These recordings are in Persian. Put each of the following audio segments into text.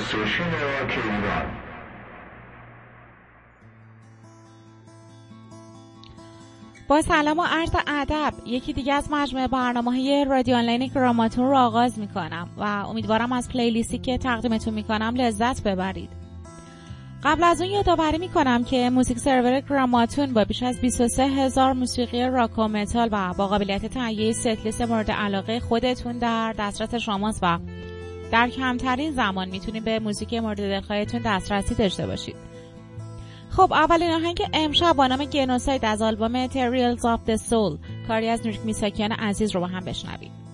Station راک ایران با سلام و عرض ادب یکی دیگه از مجموعه برنامه های رادیو آنلاین گراماتون رو آغاز می کنم و امیدوارم از playlist ی که تقدیمتون می کنم لذت ببرید. قبل از اون یادآوری می کنم که music server گراماتون با بیش از 23 هزار موسیقی راک و متال و با قابلیت تهیه setlist مورد علاقه خودتون در دسترس شماست و در کمترین زمان می‌تونید به موسیقی مورد دلخواهتون دسترسی داشته باشید. خب اولین آهنگ امشب با نام گنوساید از آلبوم Terrials of the Soul. کاری از نیک میساکیان عزیز رو با هم بشنوید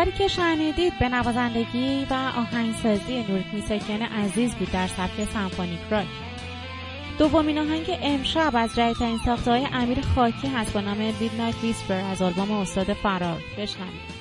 کاری که شنیدید به نوازندگی و آهنگسازی نوریک میساکین عزیز بود در سبک سمفونیک راک دومین آهنگ امشب از جدیدترین ساخته امیر خاکی هست با نام نایت ویسپر از آلبوم استاد فرار. بشنوید.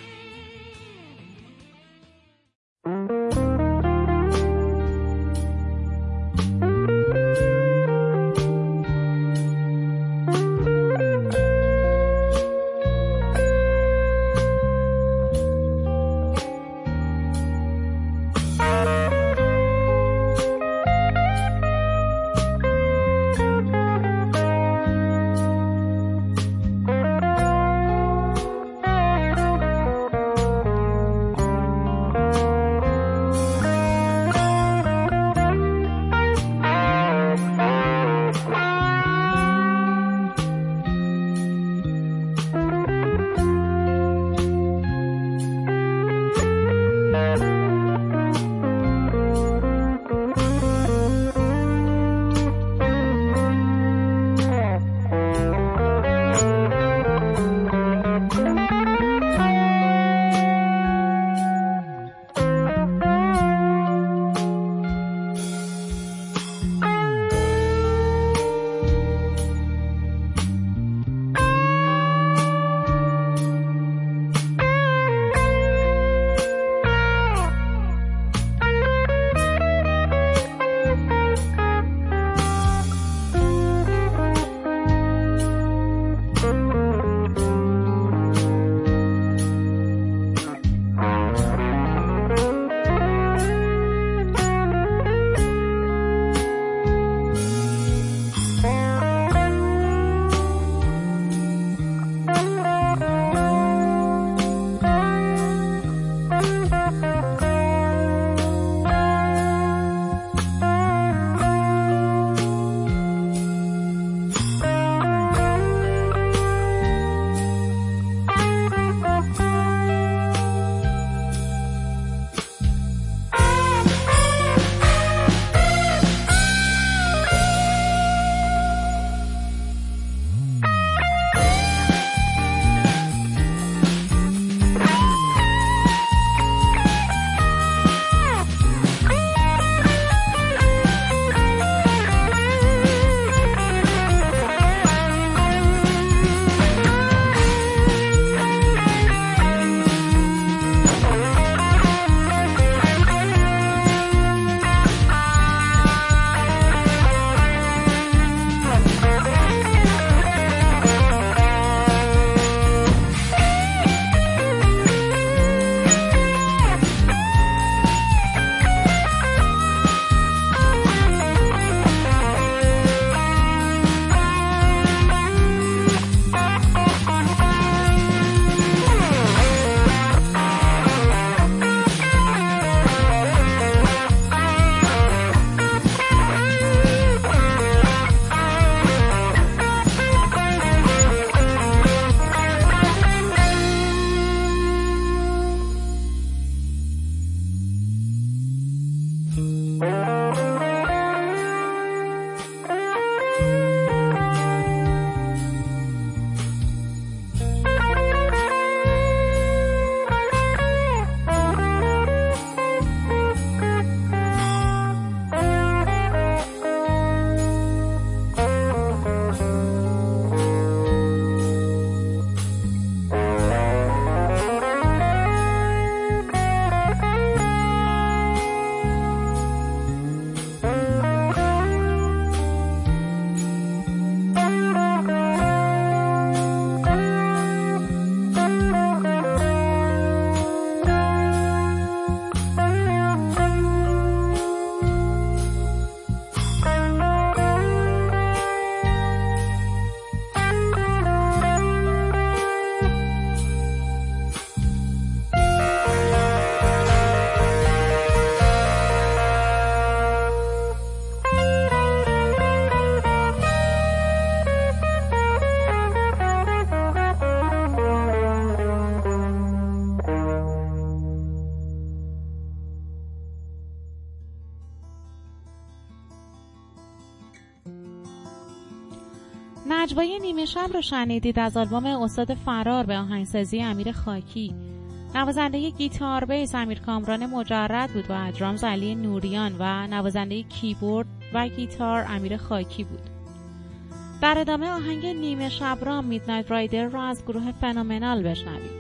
نیمه شب رو شنیدید از آلبوم استاد فرار به آهنگسازی امیر خاکی. نوازنده گیتار بیس امیر کامران مجرد بود و درامز علی نوریان و نوازنده کیبورد و گیتار امیر خاکی بود. در ادامه آهنگ نیمه شبرام میدنایت رایدر را از گروه فنومنال بشنوید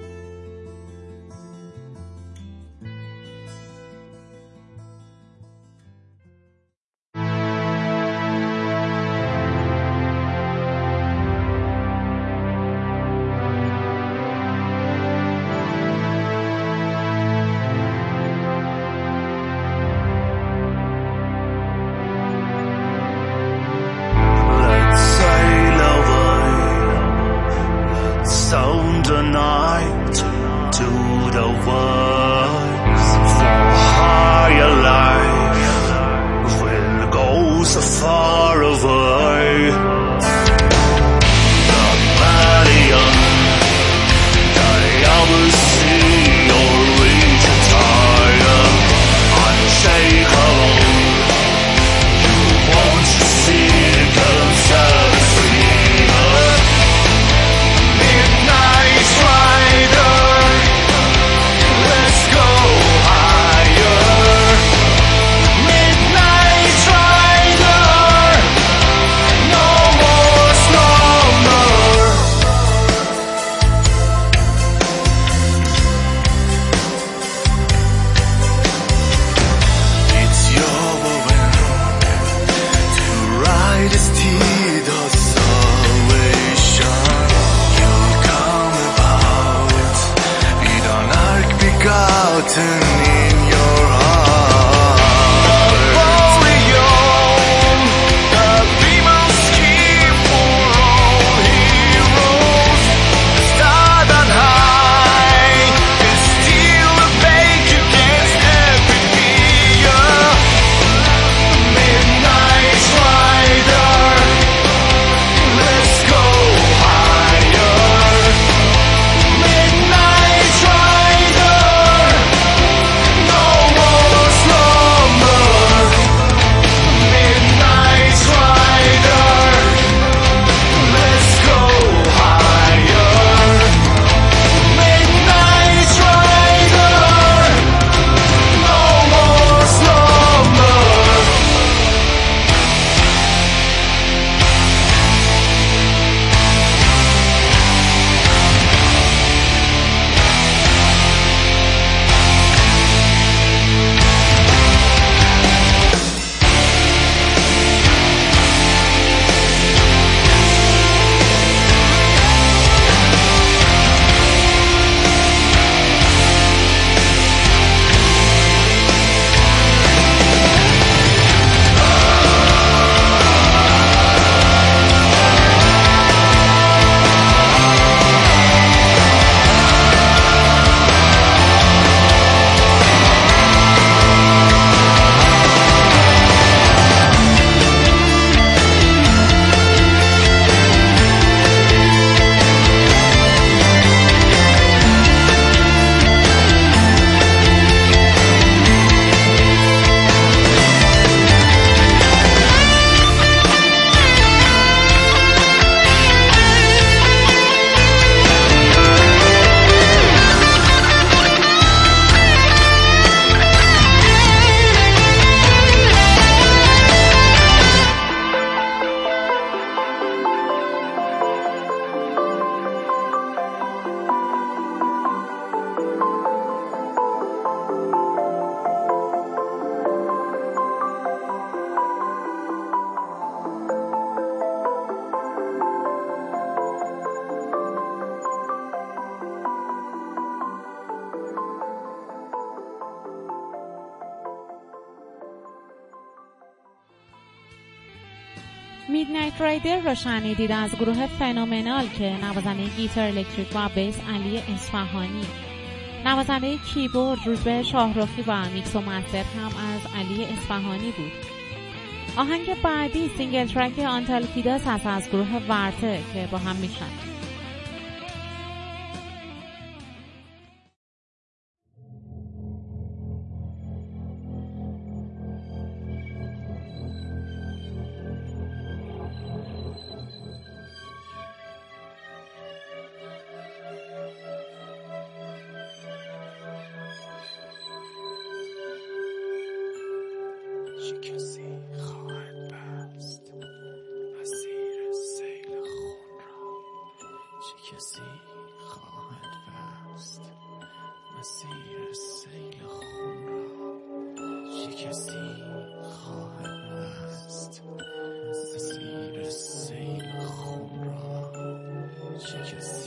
رایدر را شنیدید از گروه فنومنال که نوازنده گیتار الکتریک و bass علی اصفهانی. نوازنده کیبورد روزبه شاهروخی و میکس و master هم از علی اصفهانی بود. آهنگ بعدی single track آنتالکیداس هست از گروه ورته که با هم میشن چه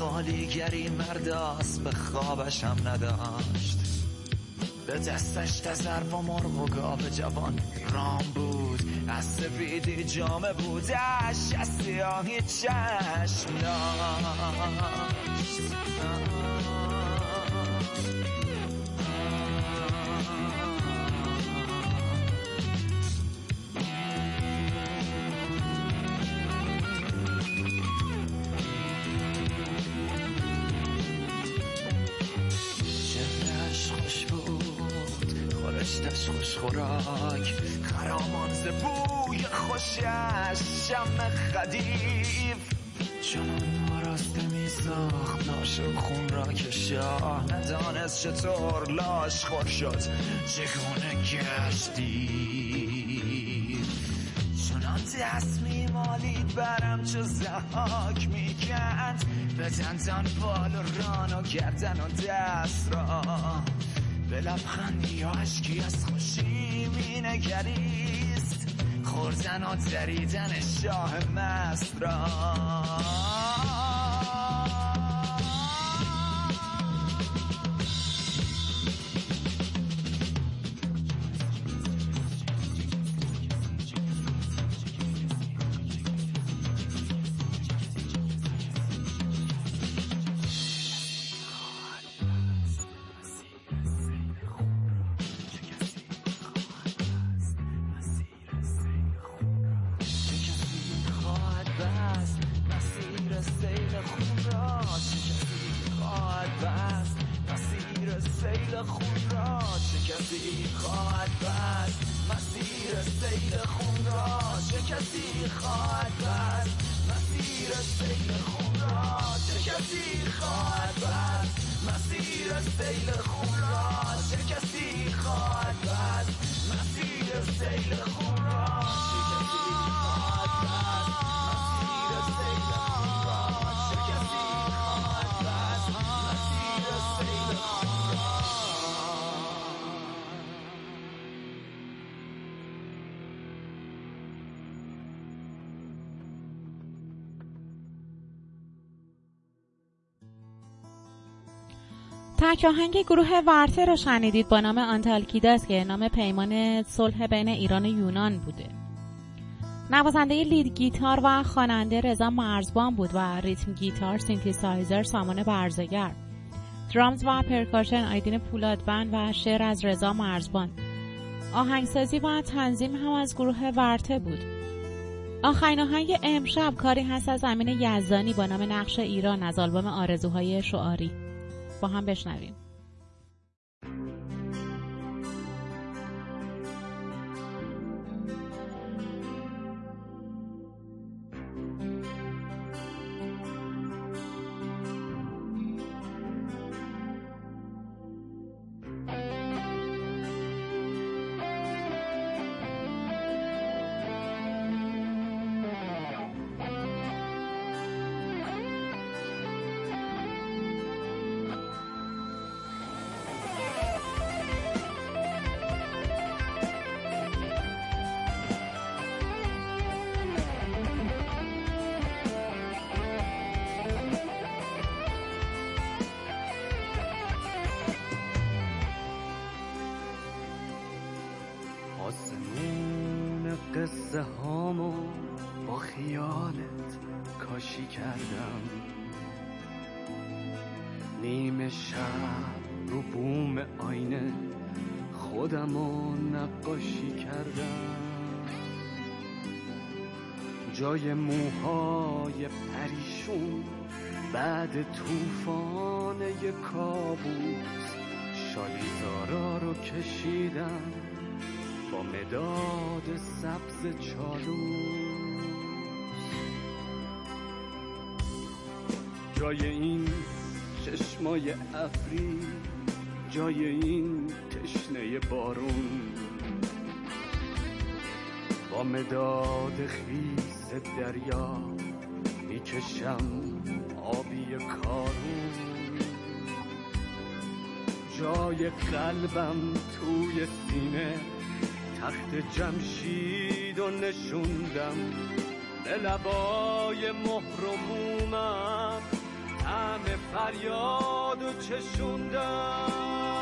خالیگری مرداست به خوابش هم نداشت. به دستش تزرب و مرغ و گاو جوان رام بود. از سفیدی جامه بودش از سیاهی چشم داشت. خورشتش خوش خوراک. خرامان ز بوی خوشش شم خدیف. چون آراسته می ساخت لاش و خون را که شاه ندانست چطور لاش خور شد. چگونه گشتی چنان دست می مالید برم چو زهاک می کند به دندان بال و ران و گردن و دست را. به لبخندی یا اشکی از خوشی می نگریست خوردن و دریدن شاه مست را. Yeah. تک آهنگ گروه ورته رو شنیدید. با نام آنتالکیداس که نام پیمان صلح بین ایران و یونان بوده. نوازنده lead guitar و خواننده رضا مرزبان بود و rhythm guitar synthesizer سامان برزگر. drums و percussion آیدین پولادبند و شعر از رضا مرزبان. آهنگسازی و تنظیم هم از گروه ورته بود. آخرین آهنگ امشب کاری هست از امین یزدانی با نام نقش ایران از آلبوم آرزوهای شعاری. با هم بشنویم. قصه هامو با خیالت کاشی کردم. نیمه شب رو بوم آینه خودم رو نقاشی کردم. جای موهای پریشون بعد توفان یه کابوس شالیزارا رو کشیدم. با مداد سبز چالوس. جای این چشمای افری جای این تشنه بارون. با مداد خیس دریا می‌کشم آبی کارون. جای قلبم توی سینه تخت جمشید و نشوندم به لبای مهر و مومم طعم فریاد و چشوندم.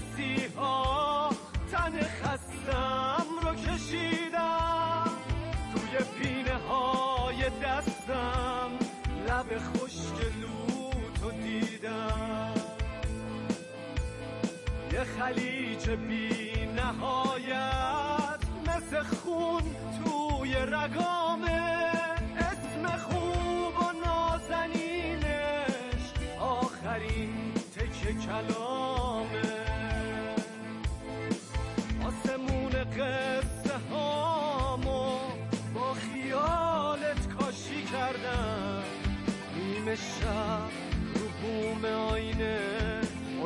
کسی ها تن خستم رو کشیدم. توی پینه های دستم لب خشک لوتو دیدم. یه خلیج بی نهایت مثل خون توی رگامه اسم خوب و نازنینش. آخرین تکه کلامه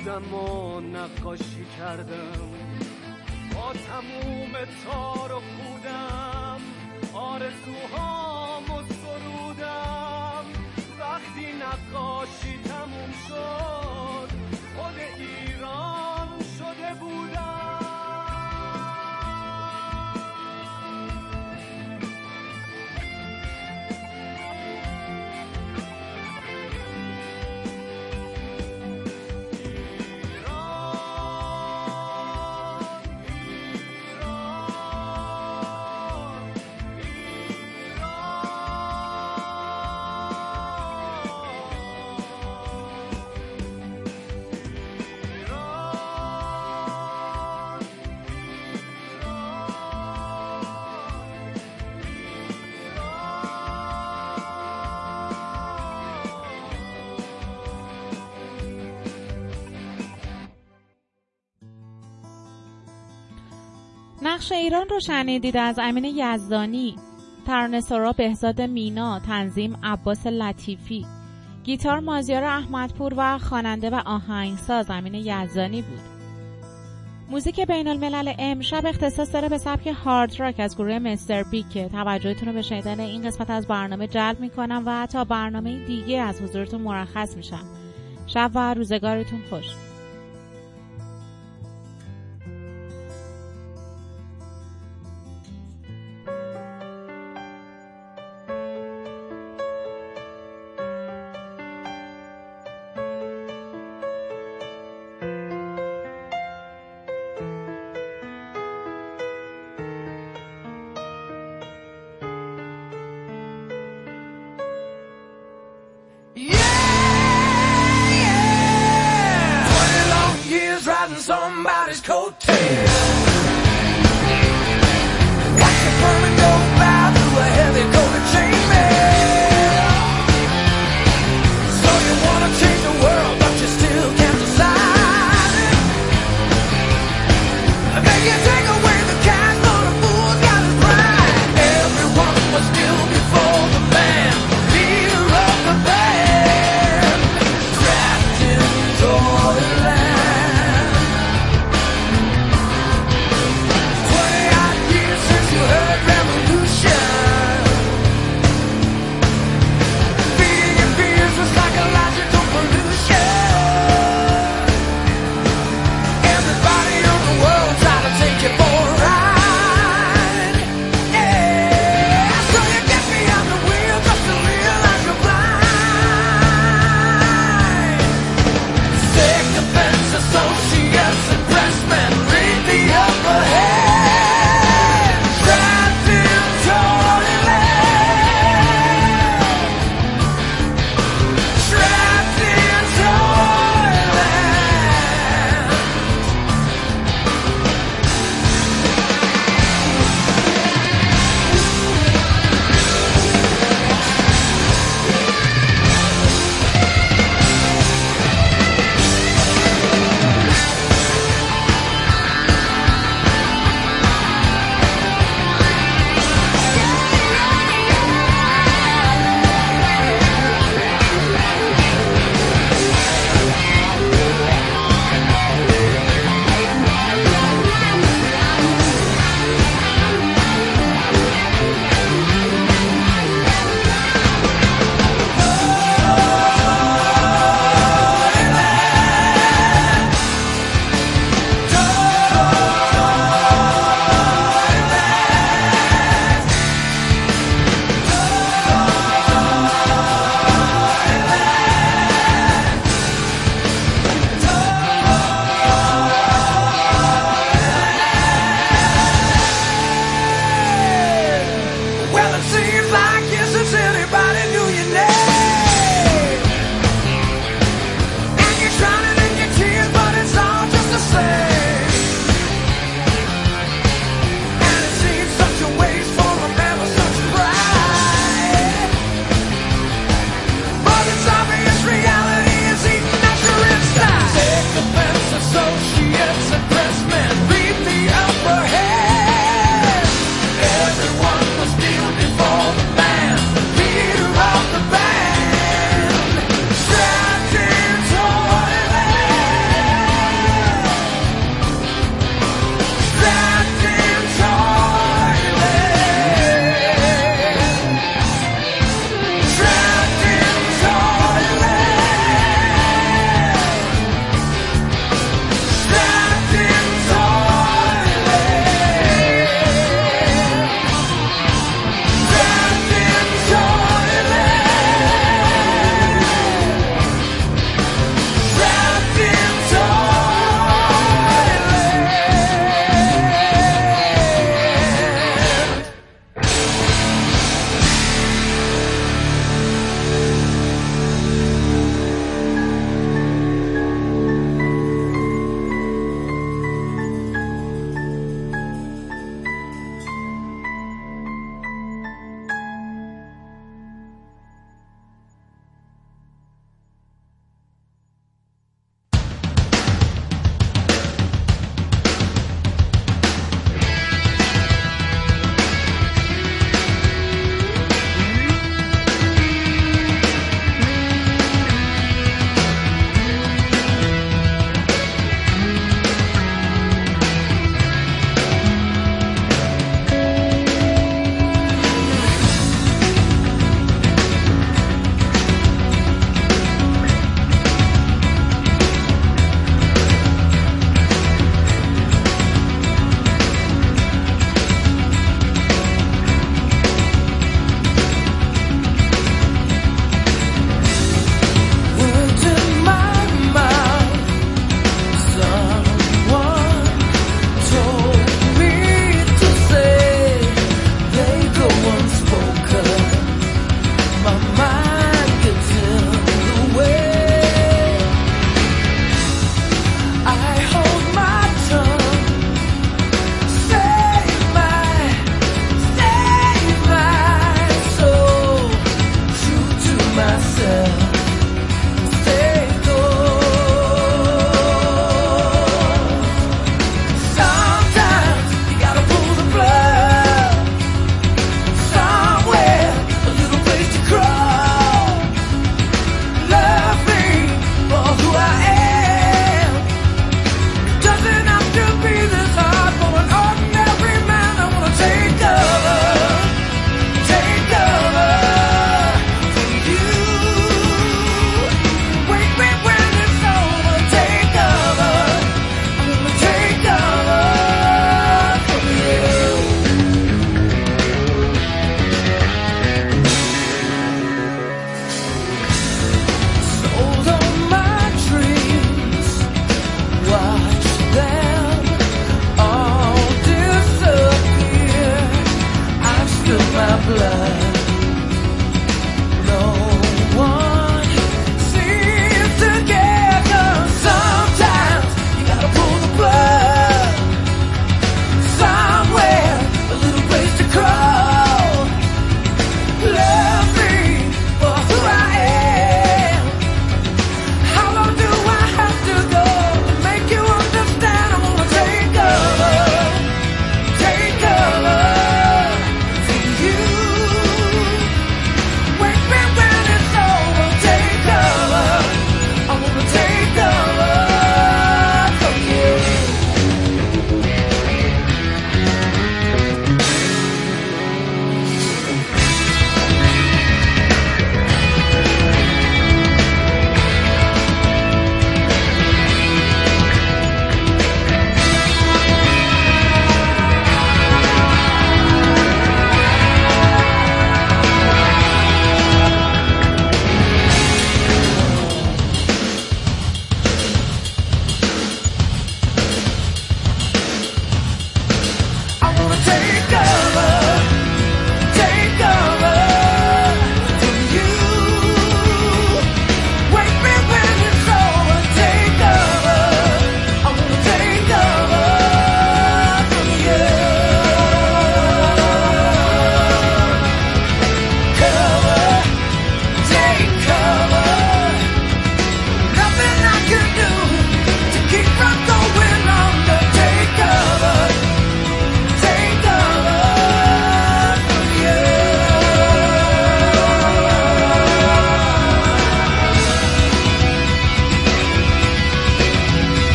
خودم رو نقاشی کردم. با تموم تار و خودم آرزوهامو سرودم. وقتی نقاشی تموم شد خود ایران شده بودم. نقش ایران رو شنیدید از امین یزدانی. ترانه‌سرا بهزاد مینا تنظیم عباس لطیفی. گیتار مازیار احمدپور و خواننده و آهنگساز امین یزدانی بود. موزیک بین الملل امشب اختصاص داره به سبک هارد راک از گروه مستر بیگ که توجهتون رو به شنیدن این قسمت از برنامه جلب می‌کنم و تا برنامه دیگه از حضورتون مرخص میشم. شب و روزگارتون خوش.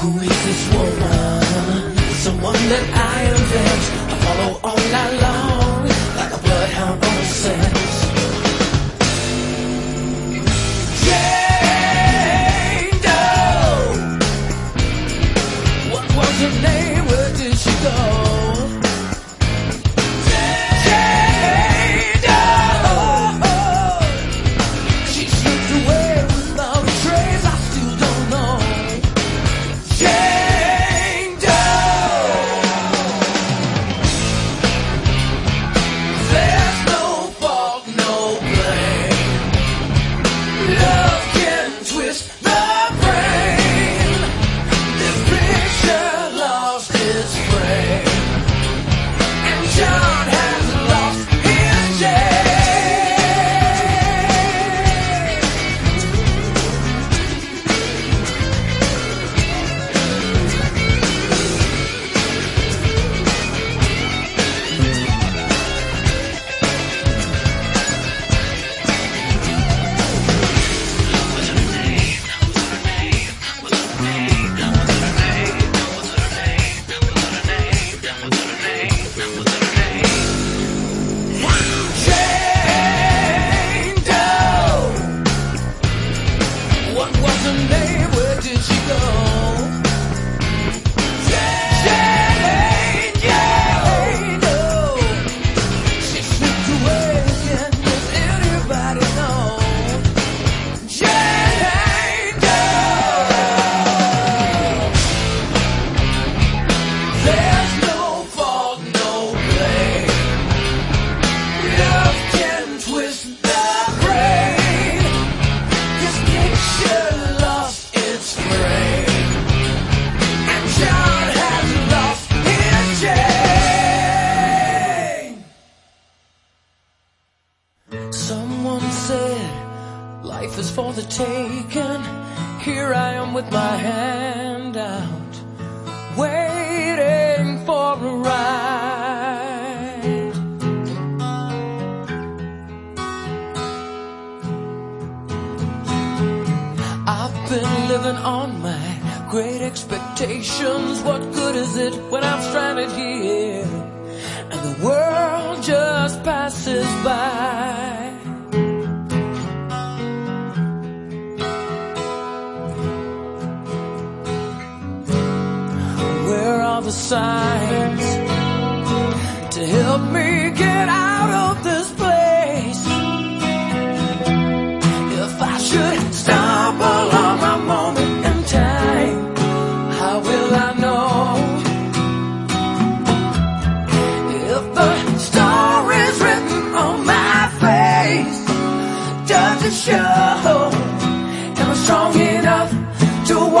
Who is this woman? Someone that I invent. I follow all night long.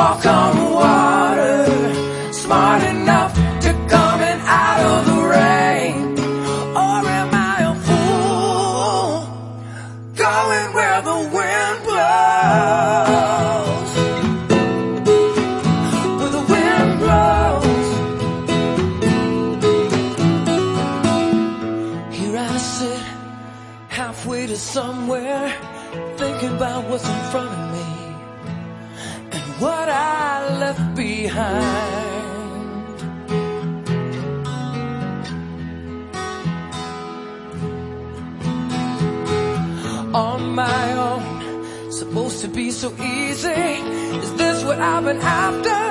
walk on so easy? Is this what I've been after?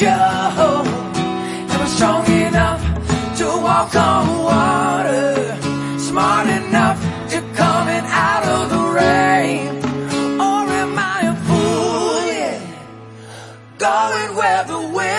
show that was strong enough to walk on water, smart enough to coming out of the rain. Or am I a fool? Yeah, going where the wind.